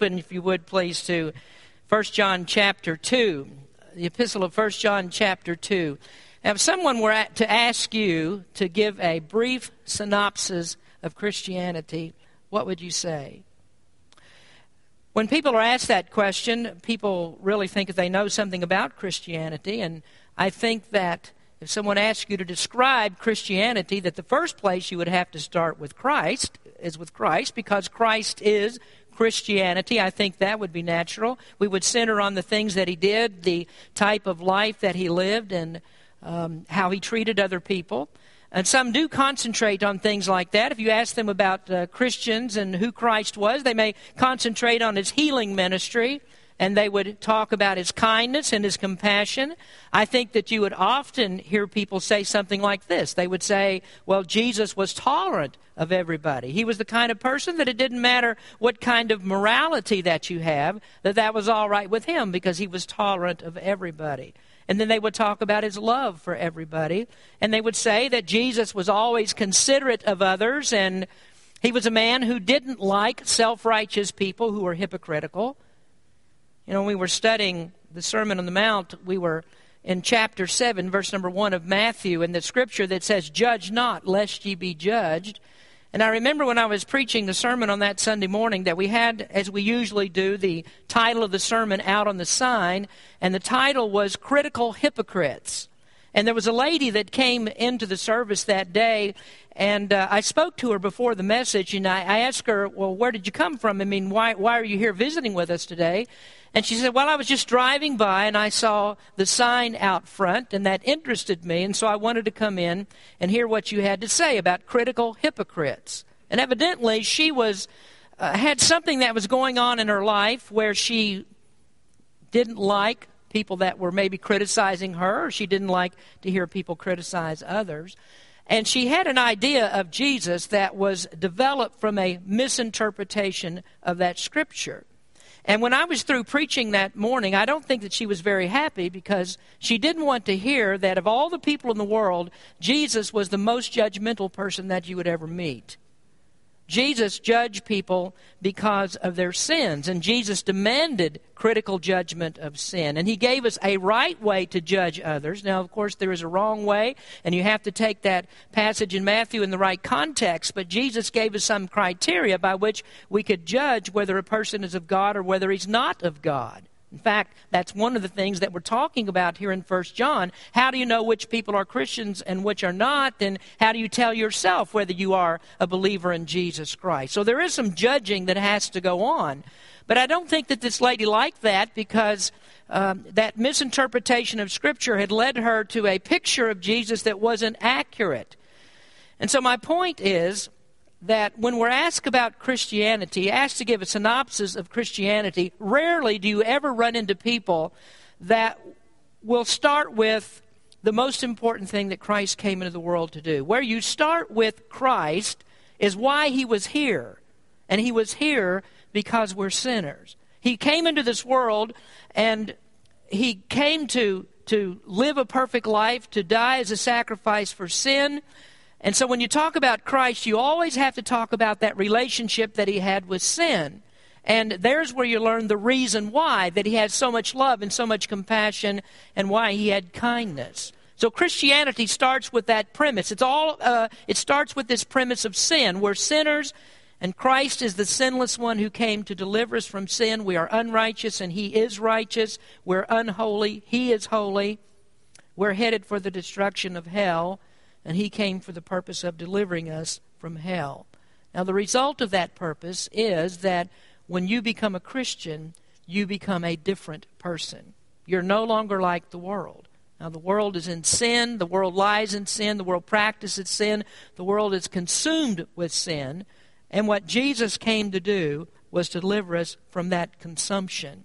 open, if you would please, to 1 John chapter 2, the epistle of 1 John chapter 2. Now, if someone were to ask you to give a brief synopsis of Christianity, what would you say? When people are asked that question, people really think that they know something about Christianity, and I think that if someone asked you to describe Christianity, that the first place you would have to start with Christ is with Christ, because Christ is Christianity. I think that would be natural. We would center on the things that he did, the type of life that he lived, and um, how he treated other people. And some do concentrate on things like that. If you ask them about uh, Christians and who Christ was, they may concentrate on his healing ministry and they would talk about his kindness and his compassion. I think that you would often hear people say something like this. They would say, well, Jesus was tolerant of everybody. He was the kind of person that it didn't matter what kind of morality that you have, that that was all right with him because he was tolerant of everybody. And then they would talk about his love for everybody. And they would say that Jesus was always considerate of others and he was a man who didn't like self righteous people who were hypocritical. You know, when we were studying the Sermon on the Mount, we were in chapter 7, verse number 1 of Matthew, in the scripture that says, Judge not, lest ye be judged. And I remember when I was preaching the sermon on that Sunday morning that we had, as we usually do, the title of the sermon out on the sign, and the title was Critical Hypocrites. And there was a lady that came into the service that day, and uh, I spoke to her before the message, and I, I asked her, Well, where did you come from? I mean, why, why are you here visiting with us today? And she said, Well, I was just driving by and I saw the sign out front, and that interested me, and so I wanted to come in and hear what you had to say about critical hypocrites. And evidently, she was uh, had something that was going on in her life where she didn't like people that were maybe criticizing her, or she didn't like to hear people criticize others. And she had an idea of Jesus that was developed from a misinterpretation of that scripture. And when I was through preaching that morning, I don't think that she was very happy because she didn't want to hear that of all the people in the world, Jesus was the most judgmental person that you would ever meet. Jesus judged people because of their sins, and Jesus demanded critical judgment of sin. And he gave us a right way to judge others. Now, of course, there is a wrong way, and you have to take that passage in Matthew in the right context, but Jesus gave us some criteria by which we could judge whether a person is of God or whether he's not of God. In fact, that's one of the things that we're talking about here in 1 John. How do you know which people are Christians and which are not? And how do you tell yourself whether you are a believer in Jesus Christ? So there is some judging that has to go on. But I don't think that this lady liked that because um, that misinterpretation of Scripture had led her to a picture of Jesus that wasn't accurate. And so my point is that when we're asked about Christianity, asked to give a synopsis of Christianity, rarely do you ever run into people that will start with the most important thing that Christ came into the world to do. Where you start with Christ is why he was here. And he was here because we're sinners. He came into this world and he came to, to live a perfect life, to die as a sacrifice for sin, and so when you talk about Christ, you always have to talk about that relationship that he had with sin. And there's where you learn the reason why, that he had so much love and so much compassion, and why he had kindness. So Christianity starts with that premise. It's all. Uh, it starts with this premise of sin. We're sinners, and Christ is the sinless one who came to deliver us from sin. We are unrighteous, and He is righteous. We're unholy. He is holy. We're headed for the destruction of hell and he came for the purpose of delivering us from hell. Now, the result of that purpose is that when you become a Christian, you become a different person. You're no longer like the world. Now, the world is in sin, the world lies in sin, the world practices sin, the world is consumed with sin, and what Jesus came to do was to deliver us from that consumption.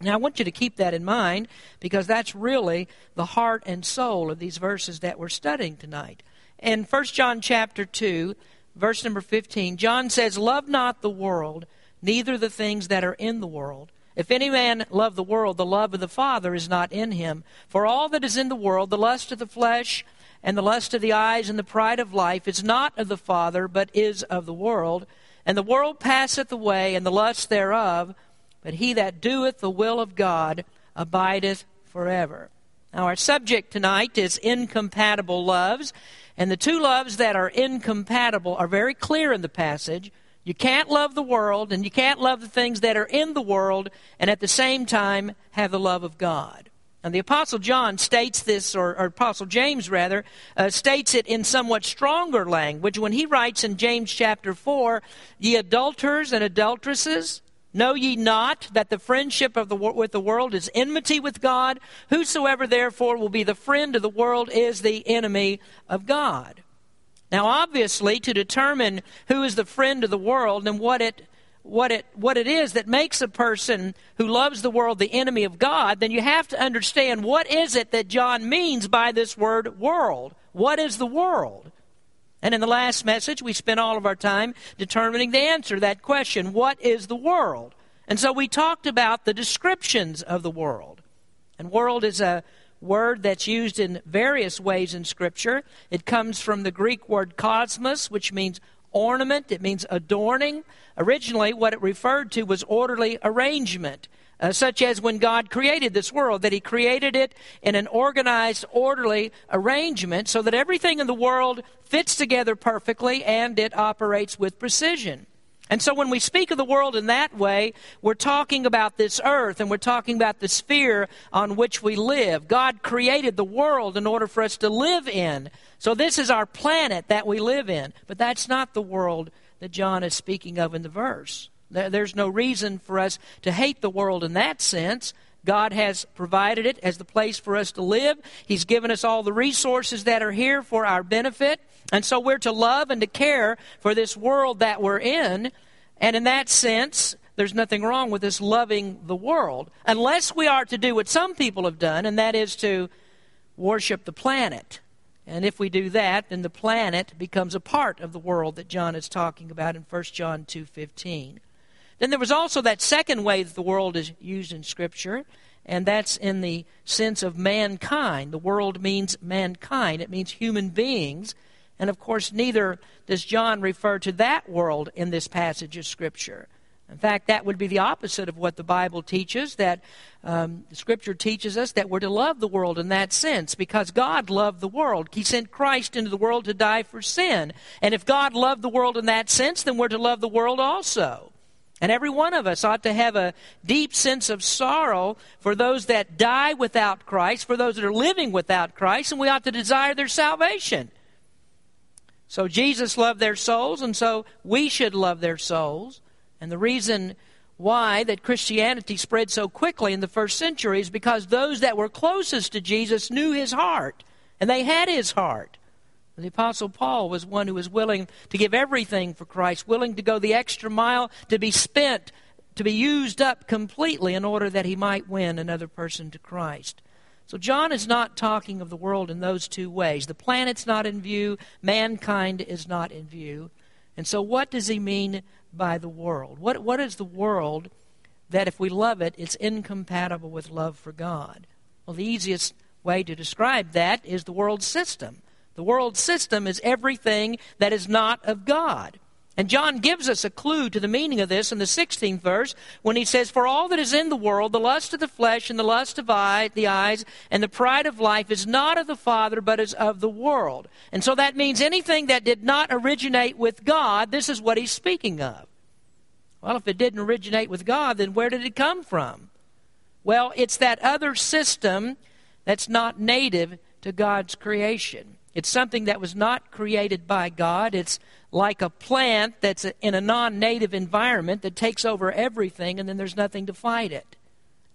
Now, I want you to keep that in mind because that's really the heart and soul of these verses that we're studying tonight. In 1 John chapter 2, verse number 15, John says, Love not the world, neither the things that are in the world. If any man love the world, the love of the Father is not in him. For all that is in the world, the lust of the flesh, and the lust of the eyes, and the pride of life, is not of the Father, but is of the world And the world passeth away, and the lust thereof, but he that doeth the will of God abideth forever. Now, our subject tonight is incompatible loves, and the two loves that are incompatible are very clear in the passage. You can't love the world, and you can't love the things that are in the world, and at the same time have the love of God. And the Apostle John states this, or, or Apostle James rather, uh, states it in somewhat stronger language when he writes in James chapter 4 Ye adulterers and adulteresses, know ye not that the friendship of the, with the world is enmity with God? Whosoever therefore will be the friend of the world is the enemy of God. Now, obviously, to determine who is the friend of the world and what it what it, what it is that makes a person who loves the world the enemy of God, then you have to understand what is it that John means by this word world. What is the world? And in the last message, we spent all of our time determining the answer to that question what is the world? And so we talked about the descriptions of the world. And world is a word that's used in various ways in Scripture. It comes from the Greek word cosmos, which means ornament, it means adorning. Originally, what it referred to was orderly arrangement. Uh, such as when God created this world, that He created it in an organized, orderly arrangement so that everything in the world fits together perfectly and it operates with precision. And so when we speak of the world in that way, we're talking about this earth and we're talking about the sphere on which we live. God created the world in order for us to live in. So this is our planet that we live in. But that's not the world that John is speaking of in the verse. There's no reason for us to hate the world in that sense. God has provided it as the place for us to live. He's given us all the resources that are here for our benefit. And so we're to love and to care for this world that we're in. And in that sense, there's nothing wrong with us loving the world, unless we are to do what some people have done, and that is to worship the planet. And if we do that, then the planet becomes a part of the world that John is talking about in 1 John 2:15. Then there was also that second way that the world is used in scripture, and that's in the sense of mankind. The world means mankind. It means human beings. And of course, neither does John refer to that world in this passage of Scripture. In fact, that would be the opposite of what the Bible teaches, that um, Scripture teaches us that we're to love the world in that sense, because God loved the world. He sent Christ into the world to die for sin. And if God loved the world in that sense, then we're to love the world also. And every one of us ought to have a deep sense of sorrow for those that die without Christ, for those that are living without Christ, and we ought to desire their salvation. So Jesus loved their souls, and so we should love their souls. And the reason why that Christianity spread so quickly in the first century is because those that were closest to Jesus knew his heart, and they had his heart. The Apostle Paul was one who was willing to give everything for Christ, willing to go the extra mile to be spent, to be used up completely in order that he might win another person to Christ. So, John is not talking of the world in those two ways. The planet's not in view, mankind is not in view. And so, what does he mean by the world? What, what is the world that, if we love it, it's incompatible with love for God? Well, the easiest way to describe that is the world system. The world system is everything that is not of God. And John gives us a clue to the meaning of this in the 16th verse when he says, For all that is in the world, the lust of the flesh and the lust of eye, the eyes and the pride of life is not of the Father, but is of the world. And so that means anything that did not originate with God, this is what he's speaking of. Well, if it didn't originate with God, then where did it come from? Well, it's that other system that's not native to God's creation. It's something that was not created by God. It's like a plant that's in a non native environment that takes over everything and then there's nothing to fight it.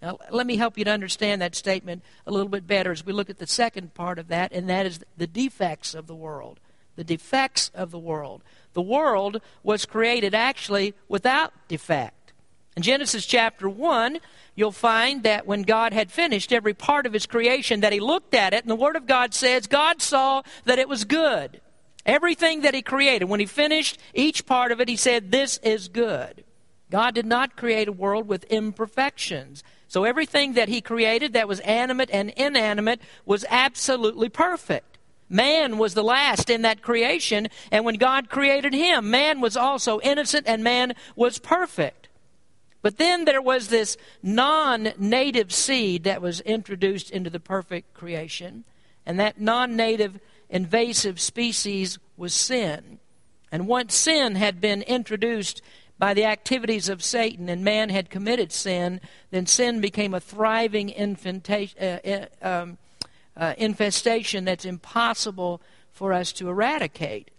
Now, let me help you to understand that statement a little bit better as we look at the second part of that, and that is the defects of the world. The defects of the world. The world was created actually without defect. In Genesis chapter 1, you'll find that when God had finished every part of his creation, that he looked at it, and the Word of God says, God saw that it was good. Everything that he created, when he finished each part of it, he said, This is good. God did not create a world with imperfections. So everything that he created that was animate and inanimate was absolutely perfect. Man was the last in that creation, and when God created him, man was also innocent and man was perfect. But then there was this non native seed that was introduced into the perfect creation, and that non native invasive species was sin. And once sin had been introduced by the activities of Satan and man had committed sin, then sin became a thriving uh, uh, um, uh, infestation that's impossible for us to eradicate.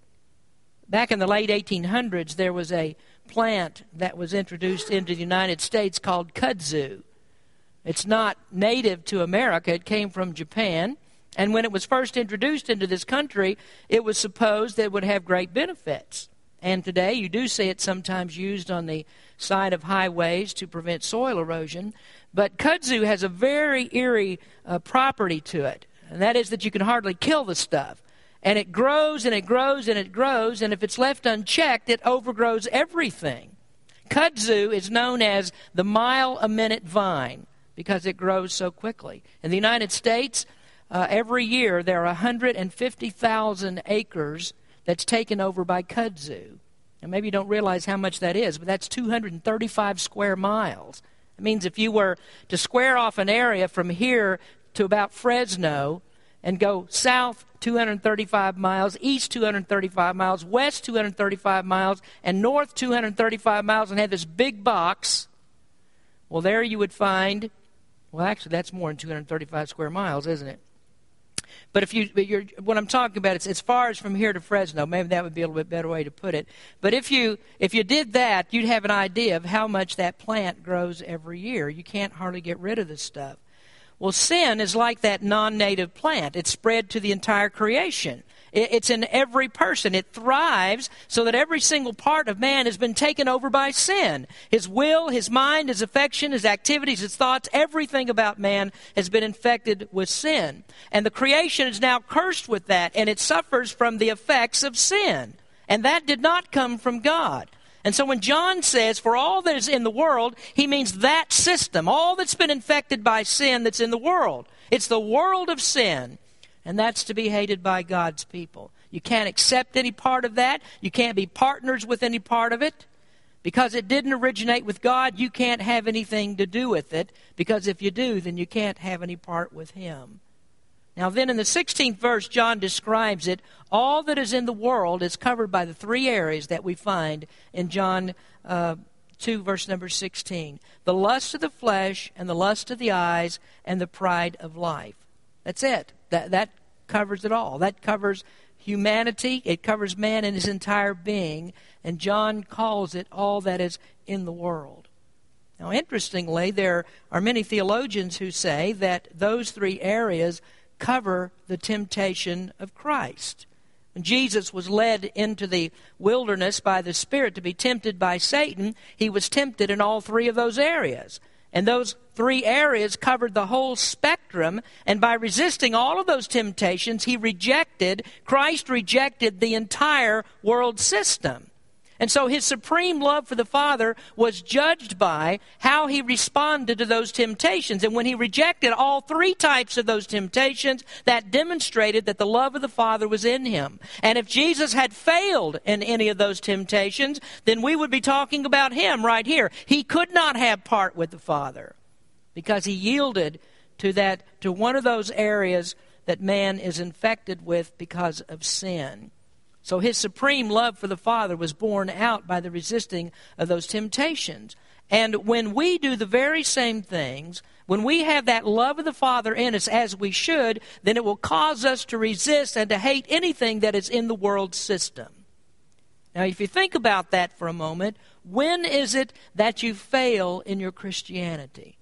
Back in the late 1800s, there was a plant that was introduced into the United States called kudzu. It's not native to America, it came from Japan. And when it was first introduced into this country, it was supposed that it would have great benefits. And today, you do see it sometimes used on the side of highways to prevent soil erosion. But kudzu has a very eerie uh, property to it, and that is that you can hardly kill the stuff. And it grows and it grows and it grows, and if it's left unchecked, it overgrows everything. Kudzu is known as the mile a minute vine because it grows so quickly. In the United States, uh, every year there are 150,000 acres that's taken over by kudzu. And maybe you don't realize how much that is, but that's 235 square miles. It means if you were to square off an area from here to about Fresno and go south 235 miles, east 235 miles, west 235 miles, and north 235 miles, and have this big box, well, there you would find, well, actually, that's more than 235 square miles, isn't it? But if you, but you're, what I'm talking about, it's as far as from here to Fresno. Maybe that would be a little bit better way to put it. But if you, if you did that, you'd have an idea of how much that plant grows every year. You can't hardly get rid of this stuff. Well, sin is like that non native plant, it's spread to the entire creation. It's in every person. It thrives so that every single part of man has been taken over by sin. His will, his mind, his affection, his activities, his thoughts, everything about man has been infected with sin. And the creation is now cursed with that, and it suffers from the effects of sin. And that did not come from God. And so when John says, for all that is in the world, he means that system, all that's been infected by sin that's in the world. It's the world of sin and that's to be hated by God's people. You can't accept any part of that. You can't be partners with any part of it. Because it didn't originate with God, you can't have anything to do with it. Because if you do, then you can't have any part with Him. Now, then in the 16th verse, John describes it. All that is in the world is covered by the three areas that we find in John uh, 2, verse number 16 the lust of the flesh, and the lust of the eyes, and the pride of life. That's it. That, that covers it all. That covers humanity, it covers man in his entire being, and John calls it all that is in the world. Now, interestingly, there are many theologians who say that those three areas cover the temptation of Christ. When Jesus was led into the wilderness by the Spirit to be tempted by Satan, he was tempted in all three of those areas. And those three areas covered the whole spectrum. And by resisting all of those temptations, he rejected, Christ rejected the entire world system. And so his supreme love for the Father was judged by how he responded to those temptations. And when he rejected all three types of those temptations, that demonstrated that the love of the Father was in him. And if Jesus had failed in any of those temptations, then we would be talking about him right here. He could not have part with the Father because he yielded to that to one of those areas that man is infected with because of sin. So his supreme love for the Father was borne out by the resisting of those temptations. And when we do the very same things, when we have that love of the Father in us as we should, then it will cause us to resist and to hate anything that is in the world system. Now, if you think about that for a moment, when is it that you fail in your Christianity?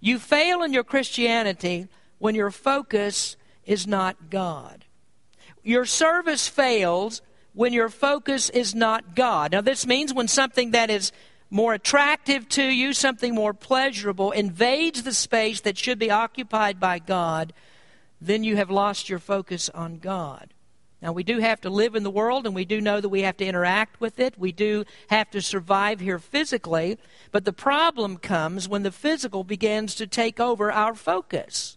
You fail in your Christianity when your focus is not God. Your service fails when your focus is not God. Now, this means when something that is more attractive to you, something more pleasurable, invades the space that should be occupied by God, then you have lost your focus on God. Now, we do have to live in the world, and we do know that we have to interact with it. We do have to survive here physically. But the problem comes when the physical begins to take over our focus.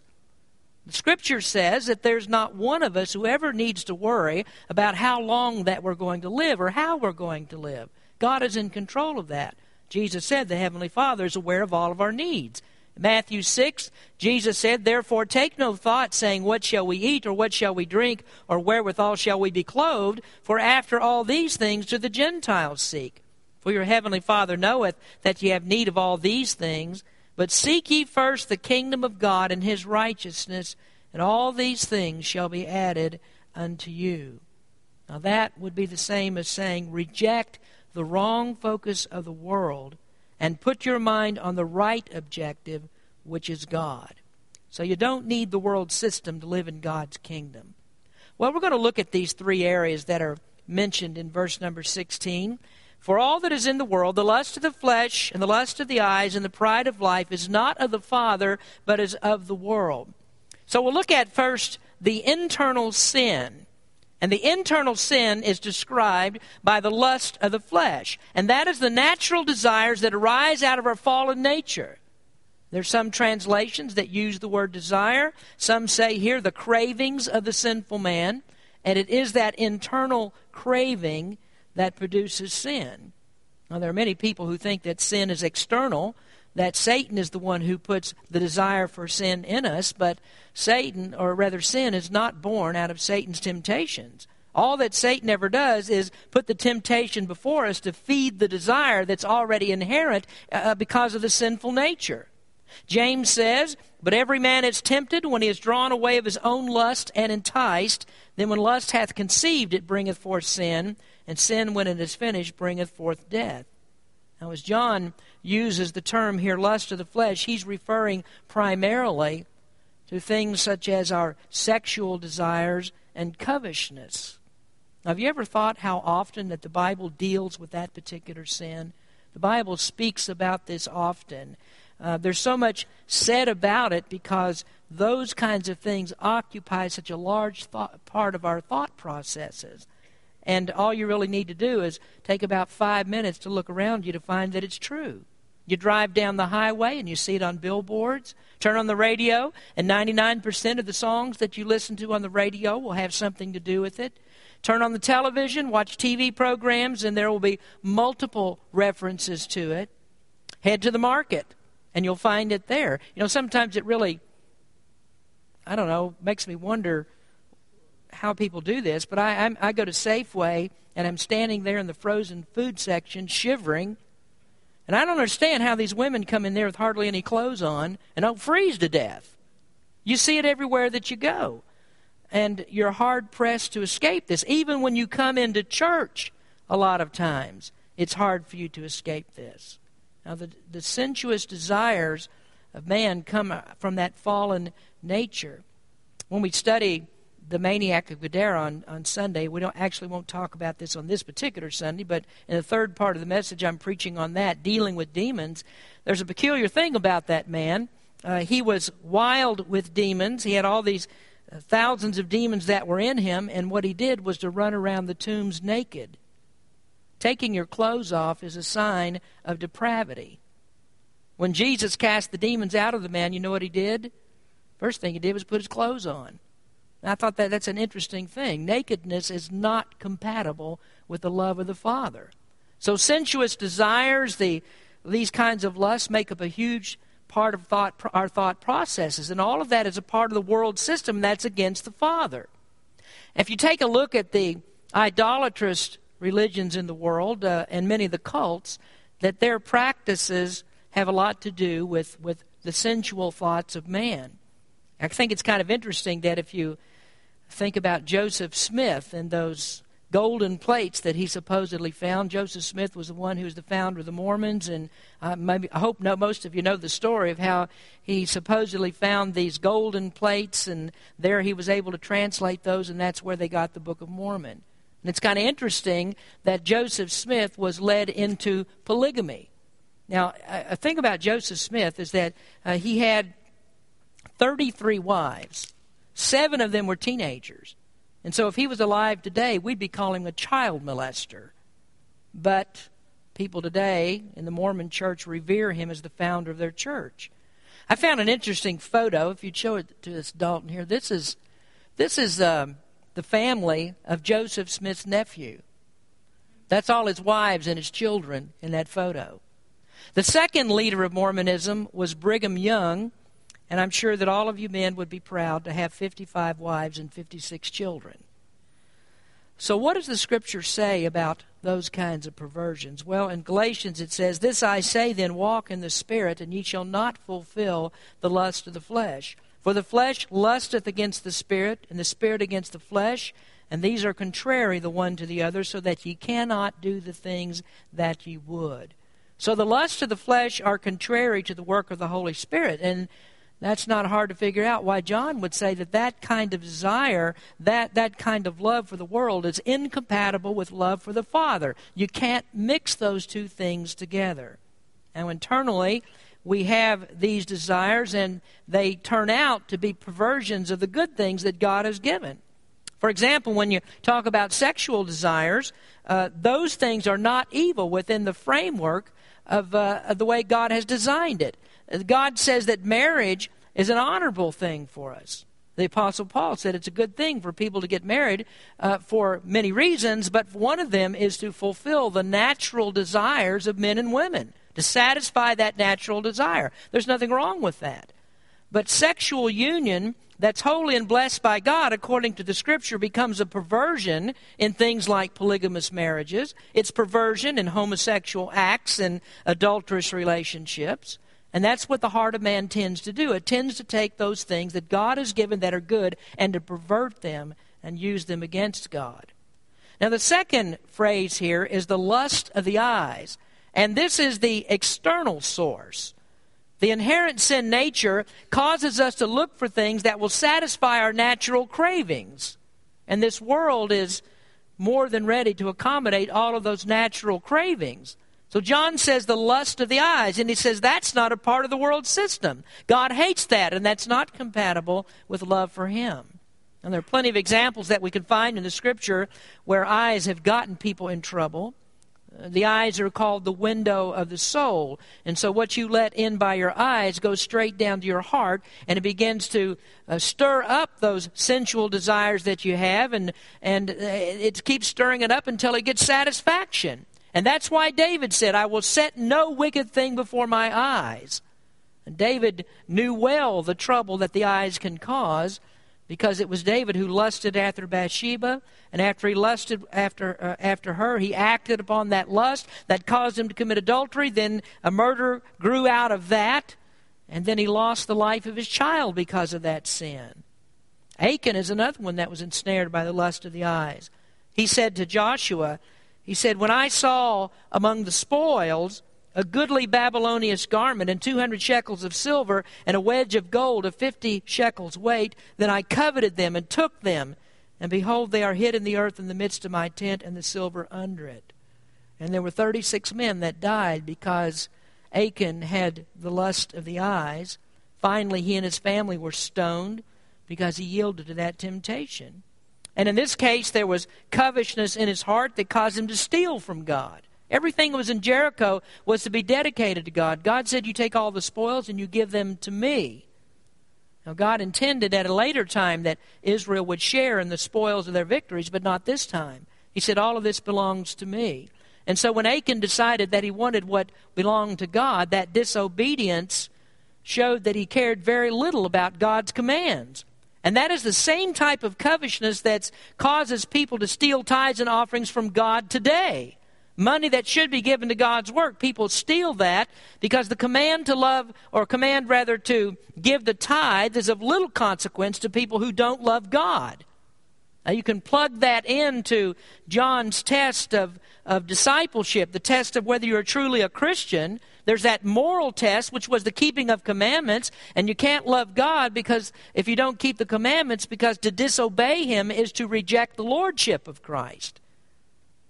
Scripture says that there's not one of us who ever needs to worry about how long that we're going to live or how we're going to live. God is in control of that. Jesus said the Heavenly Father is aware of all of our needs. Matthew 6, Jesus said, Therefore take no thought, saying, What shall we eat, or what shall we drink, or wherewithal shall we be clothed? For after all these things do the Gentiles seek. For your heavenly Father knoweth that ye have need of all these things. But seek ye first the kingdom of God and his righteousness, and all these things shall be added unto you. Now, that would be the same as saying, reject the wrong focus of the world and put your mind on the right objective, which is God. So, you don't need the world system to live in God's kingdom. Well, we're going to look at these three areas that are mentioned in verse number 16. For all that is in the world, the lust of the flesh, and the lust of the eyes, and the pride of life, is not of the Father, but is of the world. So we'll look at first the internal sin. And the internal sin is described by the lust of the flesh. And that is the natural desires that arise out of our fallen nature. There's some translations that use the word desire. Some say here the cravings of the sinful man. And it is that internal craving that produces sin. Now, there are many people who think that sin is external, that Satan is the one who puts the desire for sin in us, but Satan, or rather sin, is not born out of Satan's temptations. All that Satan ever does is put the temptation before us to feed the desire that's already inherent uh, because of the sinful nature. James says, But every man is tempted when he is drawn away of his own lust and enticed. Then when lust hath conceived, it bringeth forth sin and sin, when it is finished, bringeth forth death. Now, as John uses the term here, lust of the flesh, he's referring primarily to things such as our sexual desires and covetousness. Now, have you ever thought how often that the Bible deals with that particular sin? The Bible speaks about this often. Uh, there's so much said about it because those kinds of things occupy such a large thought, part of our thought processes. And all you really need to do is take about five minutes to look around you to find that it's true. You drive down the highway and you see it on billboards. Turn on the radio, and 99% of the songs that you listen to on the radio will have something to do with it. Turn on the television, watch TV programs, and there will be multiple references to it. Head to the market, and you'll find it there. You know, sometimes it really, I don't know, makes me wonder how people do this, but I, I'm, I go to Safeway and I'm standing there in the frozen food section shivering. And I don't understand how these women come in there with hardly any clothes on and don't freeze to death. You see it everywhere that you go. And you're hard pressed to escape this. Even when you come into church, a lot of times, it's hard for you to escape this. Now, the, the sensuous desires of man come from that fallen nature. When we study the maniac of Gadara on, on Sunday. We don't actually won't talk about this on this particular Sunday, but in the third part of the message, I'm preaching on that, dealing with demons. There's a peculiar thing about that man. Uh, he was wild with demons. He had all these uh, thousands of demons that were in him, and what he did was to run around the tombs naked. Taking your clothes off is a sign of depravity. When Jesus cast the demons out of the man, you know what he did? First thing he did was put his clothes on. I thought that that's an interesting thing. Nakedness is not compatible with the love of the Father. So sensuous desires, the these kinds of lusts make up a huge part of thought, our thought processes, and all of that is a part of the world system that's against the Father. If you take a look at the idolatrous religions in the world uh, and many of the cults, that their practices have a lot to do with, with the sensual thoughts of man. I think it's kind of interesting that if you think about Joseph Smith and those golden plates that he supposedly found. Joseph Smith was the one who was the founder of the Mormons, and uh, maybe, I hope no, most of you know the story of how he supposedly found these golden plates, and there he was able to translate those, and that's where they got the Book of Mormon. And it's kind of interesting that Joseph Smith was led into polygamy. Now, a thing about Joseph Smith is that uh, he had 33 wives. Seven of them were teenagers. And so if he was alive today, we'd be calling him a child molester. But people today in the Mormon church revere him as the founder of their church. I found an interesting photo. If you'd show it to us, Dalton here. This is this is um, the family of Joseph Smith's nephew. That's all his wives and his children in that photo. The second leader of Mormonism was Brigham Young, and I'm sure that all of you men would be proud to have 55 wives and 56 children. So, what does the scripture say about those kinds of perversions? Well, in Galatians it says, This I say then, walk in the Spirit, and ye shall not fulfill the lust of the flesh. For the flesh lusteth against the Spirit, and the Spirit against the flesh, and these are contrary the one to the other, so that ye cannot do the things that ye would. So the lusts of the flesh are contrary to the work of the Holy Spirit, and that's not hard to figure out why John would say that that kind of desire, that, that kind of love for the world is incompatible with love for the Father. You can't mix those two things together. Now, internally, we have these desires, and they turn out to be perversions of the good things that God has given. For example, when you talk about sexual desires, uh, those things are not evil within the framework of, uh, of the way God has designed it. God says that marriage is an honorable thing for us. The Apostle Paul said it's a good thing for people to get married uh, for many reasons, but one of them is to fulfill the natural desires of men and women, to satisfy that natural desire. There's nothing wrong with that. But sexual union that's holy and blessed by God, according to the Scripture, becomes a perversion in things like polygamous marriages. It's perversion in homosexual acts and adulterous relationships. And that's what the heart of man tends to do. It tends to take those things that God has given that are good and to pervert them and use them against God. Now, the second phrase here is the lust of the eyes. And this is the external source. The inherent sin nature causes us to look for things that will satisfy our natural cravings. And this world is more than ready to accommodate all of those natural cravings. So John says the lust of the eyes, and he says that's not a part of the world system. God hates that, and that's not compatible with love for him. And there are plenty of examples that we can find in the scripture where eyes have gotten people in trouble. The eyes are called the window of the soul. And so, what you let in by your eyes goes straight down to your heart, and it begins to uh, stir up those sensual desires that you have, and, and uh, it keeps stirring it up until it gets satisfaction. And that's why David said, I will set no wicked thing before my eyes. And David knew well the trouble that the eyes can cause because it was David who lusted after Bathsheba, and after he lusted after, uh, after her, he acted upon that lust that caused him to commit adultery. Then a murder grew out of that, and then he lost the life of his child because of that sin. Achan is another one that was ensnared by the lust of the eyes. He said to Joshua, he said, When I saw among the spoils a goodly Babylonian garment and 200 shekels of silver and a wedge of gold of 50 shekels weight, then I coveted them and took them. And behold, they are hid in the earth in the midst of my tent, and the silver under it. And there were 36 men that died because Achan had the lust of the eyes. Finally, he and his family were stoned because he yielded to that temptation. And in this case, there was covetousness in his heart that caused him to steal from God. Everything that was in Jericho was to be dedicated to God. God said, You take all the spoils and you give them to me. Now, God intended at a later time that Israel would share in the spoils of their victories, but not this time. He said, All of this belongs to me. And so when Achan decided that he wanted what belonged to God, that disobedience showed that he cared very little about God's commands. And that is the same type of covetousness that causes people to steal tithes and offerings from God today. Money that should be given to God's work. People steal that because the command to love, or command rather to give the tithe, is of little consequence to people who don't love God. Now you can plug that into John's test of, of discipleship, the test of whether you're truly a Christian. There's that moral test, which was the keeping of commandments, and you can't love God because if you don't keep the commandments, because to disobey Him is to reject the lordship of Christ.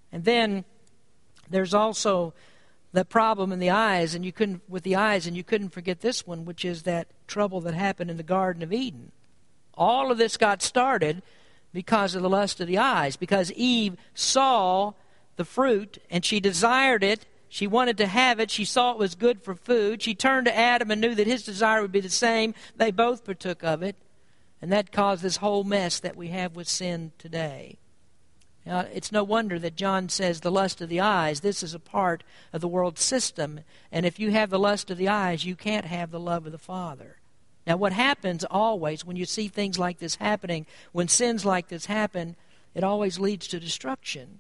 And then there's also the problem in the eyes, and you couldn't with the eyes, and you couldn't forget this one, which is that trouble that happened in the Garden of Eden. All of this got started because of the lust of the eyes, because Eve saw the fruit and she desired it She wanted to have it. She saw it was good for food. She turned to Adam and knew that his desire would be the same. They both partook of it. And that caused this whole mess that we have with sin today. Now, it's no wonder that John says the lust of the eyes, this is a part of the world system. And if you have the lust of the eyes, you can't have the love of the Father. Now, what happens always when you see things like this happening, when sins like this happen, it always leads to destruction.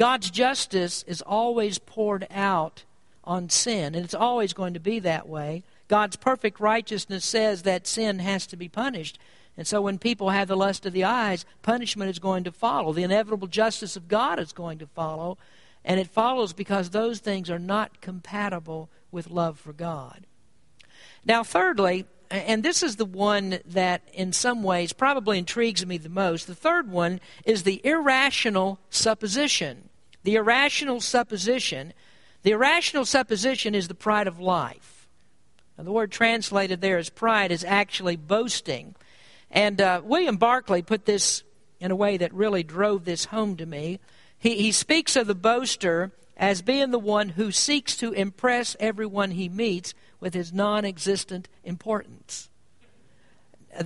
God's justice is always poured out on sin, and it's always going to be that way. God's perfect righteousness says that sin has to be punished. And so when people have the lust of the eyes, punishment is going to follow. The inevitable justice of God is going to follow. And it follows because those things are not compatible with love for God. Now, thirdly, and this is the one that in some ways probably intrigues me the most, the third one is the irrational supposition the irrational supposition. The irrational supposition is the pride of life. Now, the word translated there as pride is actually boasting. And uh, William Barclay put this in a way that really drove this home to me. He, he speaks of the boaster as being the one who seeks to impress everyone he meets with his non existent importance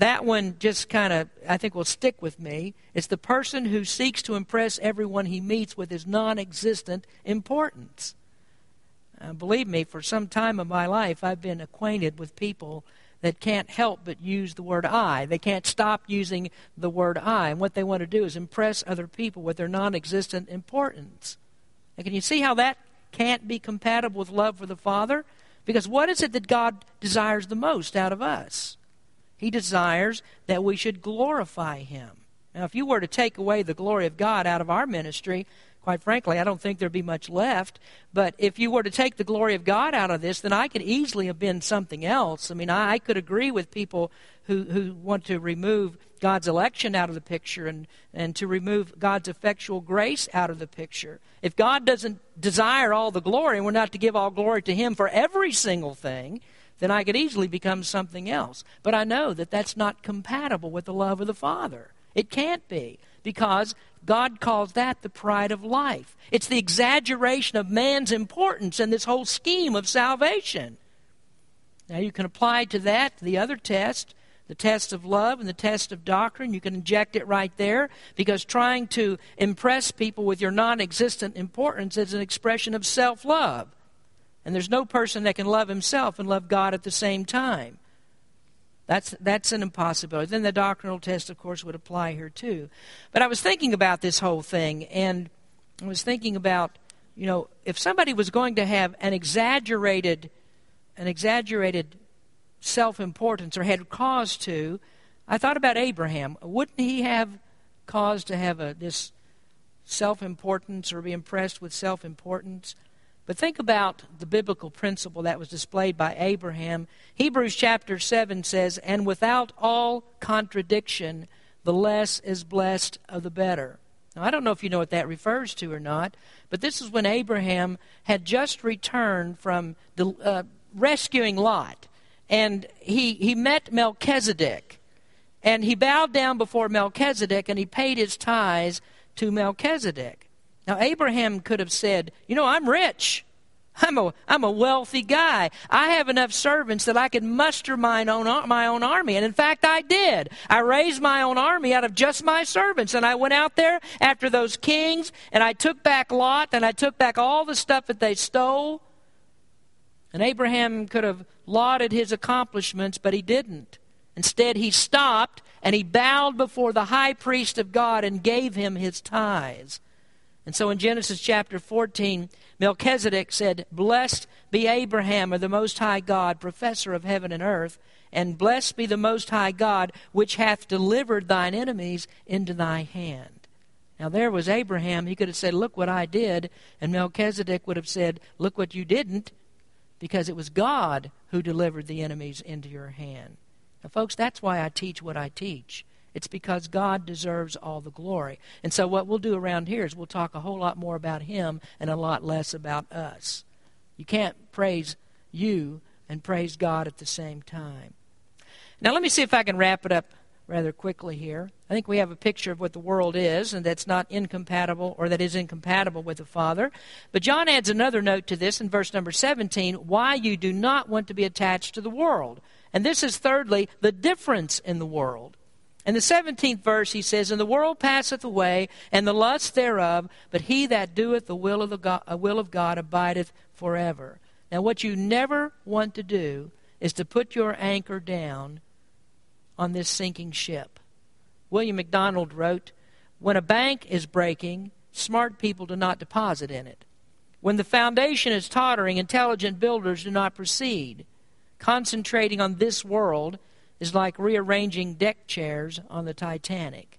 that one just kind of, I think, will stick with me. It's the person who seeks to impress everyone he meets with his non existent importance. Uh, believe me, for some time of my life, I've been acquainted with people that can't help but use the word I. They can't stop using the word I. And what they want to do is impress other people with their non existent importance. And can you see how that can't be compatible with love for the Father? Because what is it that God desires the most out of us? He desires that we should glorify Him. Now, if you were to take away the glory of God out of our ministry, quite frankly, I don't think there'd be much left. But if you were to take the glory of God out of this, then I could easily have been something else. I mean, I, could agree with people who, who want to remove God's election out of the picture and, and to remove God's effectual grace out of the picture. If God doesn't desire all the glory, and we're not to give all glory to Him for every single thing, then I could easily become something else. But I know that that's not compatible with the love of the Father. It can't be because God calls that the pride of life. It's the exaggeration of man's importance in this whole scheme of salvation. Now, you can apply to that the other test, the test of love and the test of doctrine. You can inject it right there because trying to impress people with your non existent importance is an expression of self love. And there's no person that can love himself and love God at the same time. That's, that's an impossibility. Then the doctrinal test, of course, would apply here too. But I was thinking about this whole thing, and I was thinking about, you know, if somebody was going to have an exaggerated, an exaggerated self-importance or had cause to, I thought about Abraham. Wouldn't he have cause to have a, this self-importance or be impressed with self-importance? But think about the biblical principle that was displayed by Abraham. Hebrews chapter 7 says, And without all contradiction, the less is blessed of the better. Now, I don't know if you know what that refers to or not, but this is when Abraham had just returned from uh, rescuing Lot. And he, he met Melchizedek. And he bowed down before Melchizedek and he paid his tithes to Melchizedek. Now, Abraham could have said, You know, I'm rich. I'm a, I'm a wealthy guy. I have enough servants that I could muster my own, my own army. And in fact, I did. I raised my own army out of just my servants. And I went out there after those kings and I took back Lot and I took back all the stuff that they stole. And Abraham could have lauded his accomplishments, but he didn't. Instead, he stopped and he bowed before the high priest of God and gave him his tithes. And so in Genesis chapter 14, Melchizedek said, Blessed be Abraham of the Most High God, professor of heaven and earth, and blessed be the Most High God, which hath delivered thine enemies into thy hand. Now there was Abraham. He could have said, Look what I did. And Melchizedek would have said, Look what you didn't, because it was God who delivered the enemies into your hand. Now, folks, that's why I teach what I teach. It's because God deserves all the glory. And so, what we'll do around here is we'll talk a whole lot more about Him and a lot less about us. You can't praise you and praise God at the same time. Now, let me see if I can wrap it up rather quickly here. I think we have a picture of what the world is, and that's not incompatible or that is incompatible with the Father. But John adds another note to this in verse number 17 why you do not want to be attached to the world. And this is, thirdly, the difference in the world. In the 17th verse, he says, And the world passeth away, and the lust thereof, but he that doeth the will of, the God, uh, will of God abideth forever. Now, what you never want to do is to put your anchor down on this sinking ship. William MacDonald wrote, When a bank is breaking, smart people do not deposit in it. When the foundation is tottering, intelligent builders do not proceed. Concentrating on this world is like rearranging deck chairs on the Titanic.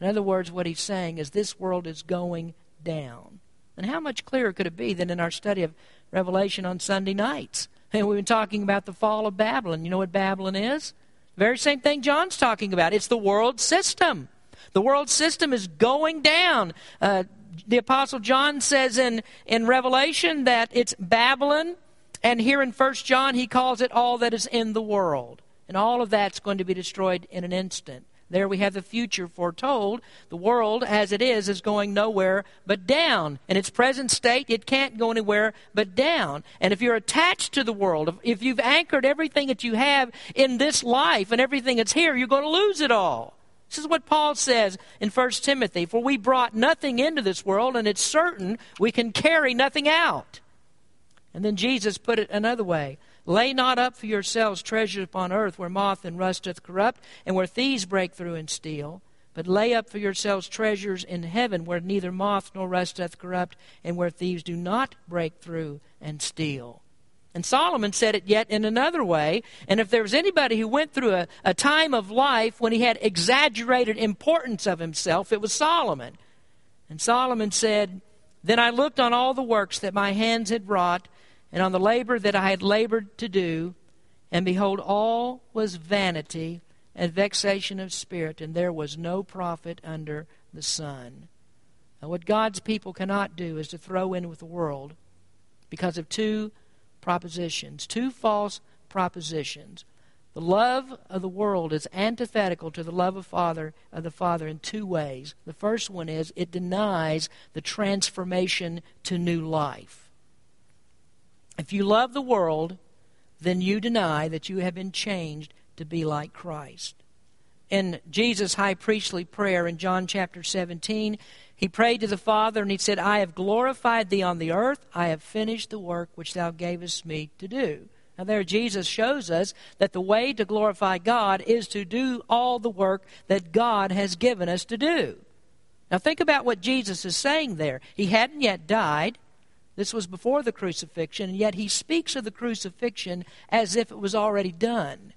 In other words, what he's saying is this world is going down. And how much clearer could it be than in our study of Revelation on Sunday nights? And we've been talking about the fall of Babylon. You know what Babylon is? Very same thing John's talking about. It's the world system. The world system is going down. Uh, the Apostle John says in, in Revelation that it's Babylon, and here in First John he calls it all that is in the world. And all of that's going to be destroyed in an instant. There we have the future foretold. The world, as it is, is going nowhere but down. In its present state, it can't go anywhere but down. And if you're attached to the world, if you've anchored everything that you have in this life and everything that's here, you're going to lose it all. This is what Paul says in 1 Timothy For we brought nothing into this world, and it's certain we can carry nothing out. And then Jesus put it another way Lay not up for yourselves treasures upon earth where moth and rust doth corrupt, and where thieves break through and steal. But lay up for yourselves treasures in heaven where neither moth nor rust doth corrupt, and where thieves do not break through and steal. And Solomon said it yet in another way. And if there was anybody who went through a, a time of life when he had exaggerated importance of himself, it was Solomon. And Solomon said, Then I looked on all the works that my hands had wrought and on the labor that I had labored to do, and behold, all was vanity and vexation of spirit, and there was no profit under the sun. Now, what God's people cannot do is to throw in with the world because of two propositions, two false propositions. The love of the world is antithetical to the love of Father of the Father in two ways. The first one is it denies the transformation to new life. If you love the world, then you deny that you have been changed to be like Christ. In Jesus' high priestly prayer in John chapter 17, he prayed to the Father and he said, I have glorified thee on the earth. I have finished the work which thou gavest me to do. Now, there Jesus shows us that the way to glorify God is to do all the work that God has given us to do. Now, think about what Jesus is saying there. He hadn't yet died. This was before the crucifixion, and yet he speaks of the crucifixion as if it was already done.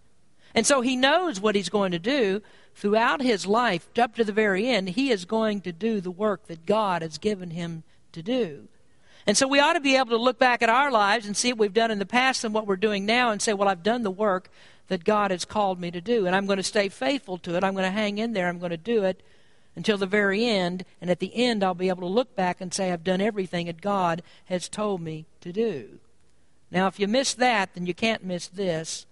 And so he knows what he's going to do throughout his life, up to the very end. He is going to do the work that God has given him to do. And so we ought to be able to look back at our lives and see what we've done in the past and what we're doing now and say, well, I've done the work that God has called me to do, and I'm going to stay faithful to it. I'm going to hang in there. I'm going to do it until the very end. And at the end, I'll be able to look back and say, I've done everything that God has told me to do. Now, if you miss that, then you can't miss this.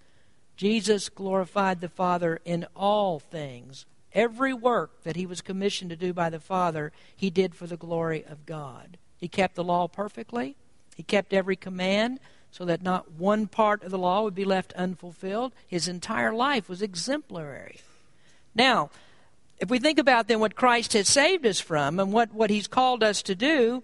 Jesus glorified the Father in all things. Every work that he was commissioned to do by the Father, he did for the glory of God. He kept the law perfectly, he kept every command so that not one part of the law would be left unfulfilled. His entire life was exemplary. Now, if we think about then what Christ has saved us from and what, what he's called us to do,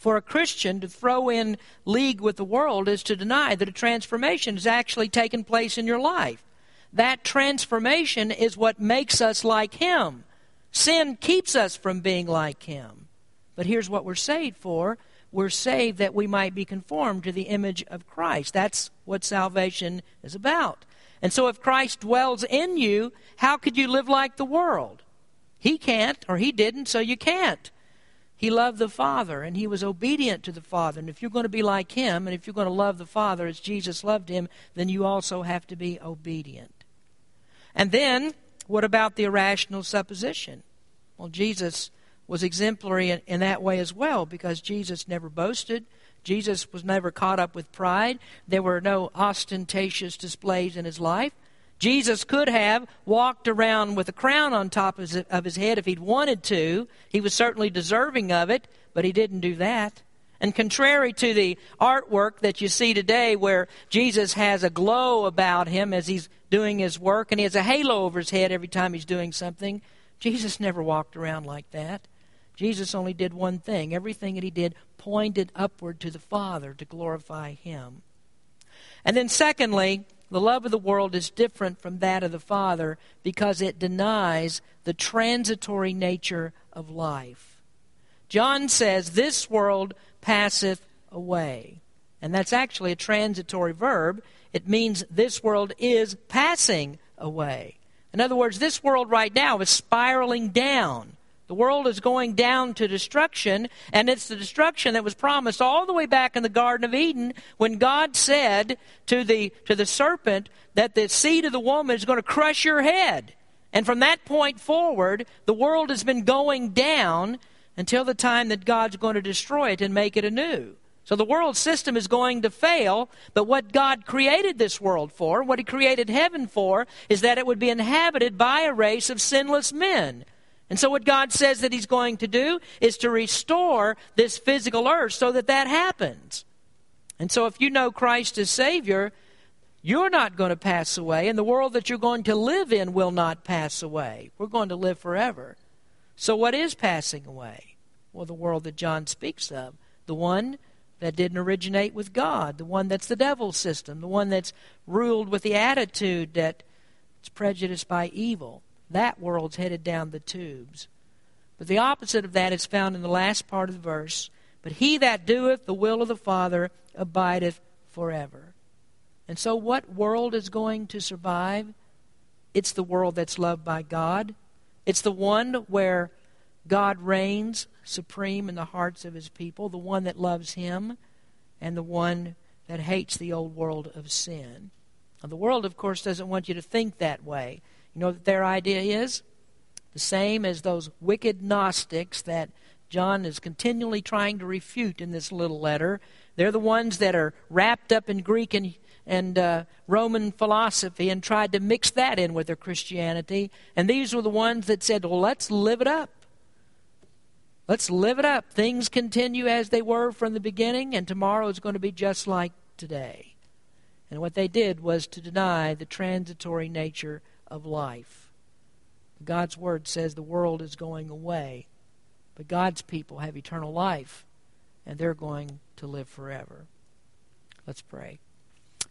for a Christian to throw in league with the world is to deny that a transformation has actually taken place in your life. That transformation is what makes us like Him. Sin keeps us from being like Him. But here's what we're saved for we're saved that we might be conformed to the image of Christ. That's what salvation is about. And so, if Christ dwells in you, how could you live like the world? He can't, or he didn't, so you can't. He loved the Father, and he was obedient to the Father. And if you're going to be like him, and if you're going to love the Father as Jesus loved him, then you also have to be obedient. And then, what about the irrational supposition? Well, Jesus was exemplary in, in that way as well, because Jesus never boasted. Jesus was never caught up with pride. There were no ostentatious displays in his life. Jesus could have walked around with a crown on top of his, head if he'd wanted to. He was certainly deserving of it, but he didn't do that. And contrary to the artwork that you see today, where Jesus has a glow about him as he's doing his work, and he has a halo over his head every time he's doing something, Jesus never walked around like that. Jesus only did one thing. Everything that he did pointed upward to the Father to glorify him. And then, secondly, the love of the world is different from that of the Father because it denies the transitory nature of life. John says, This world passeth away. And that's actually a transitory verb. It means this world is passing away. In other words, this world right now is spiraling down. The world is going down to destruction, and it's the destruction that was promised all the way back in the Garden of Eden when God said to the, to the serpent that the seed of the woman is going to crush your head. And from that point forward, the world has been going down until the time that God's going to destroy it and make it anew. So the world system is going to fail, but what God created this world for, what He created heaven for, is that it would be inhabited by a race of sinless men. And so what God says that He's going to do is to restore this physical earth so that that happens. And so if you know Christ as Savior, you're not going to pass away, and the world that you're going to live in will not pass away. We're going to live forever. So, what is passing away? Well, the world that John speaks of. The one that didn't originate with God, the one that's the devil's system, the one that's ruled with the attitude that it's prejudiced by evil. That world's headed down the tubes. But the opposite of that is found in the last part of the verse. But he that doeth the will of the Father abideth forever. And so, what world is going to survive? It's the world that's loved by God. It's the one where God reigns supreme in the hearts of his people, the one that loves him, and the one that hates the old world of sin. Now, the world, of course, doesn't want you to think that way. You know what their idea is? The same as those wicked Gnostics that John is continually trying to refute in this little letter. They're the ones that are wrapped up in Greek and and uh, Roman philosophy and tried to mix that in with their Christianity. And these were the ones that said, well, let's live it up. Let's live it up. Things continue as they were from the beginning, and tomorrow is going to be just like today. And what they did was to deny the transitory nature of life. God's Word says the world is going away, but God's people have eternal life, and they're going to live forever. Let's pray.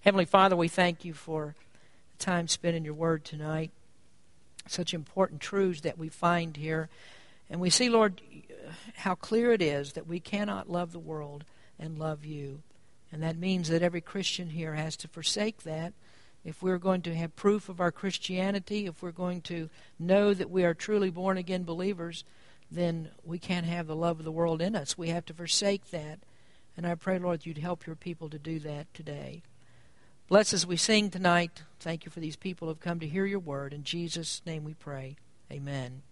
Heavenly Father, we thank you for the time spent in your word tonight. Such important truths that we find here. And we see, Lord, how clear it is that we cannot love the world and love you. And that means that every Christian here has to forsake that. If we're going to have proof of our Christianity, if we're going to know that we are truly born again believers, then we can't have the love of the world in us. We have to forsake that. And I pray, Lord, you'd help your people to do that today. Bless as we sing tonight. Thank you for these people who have come to hear your word. In Jesus' name we pray. Amen.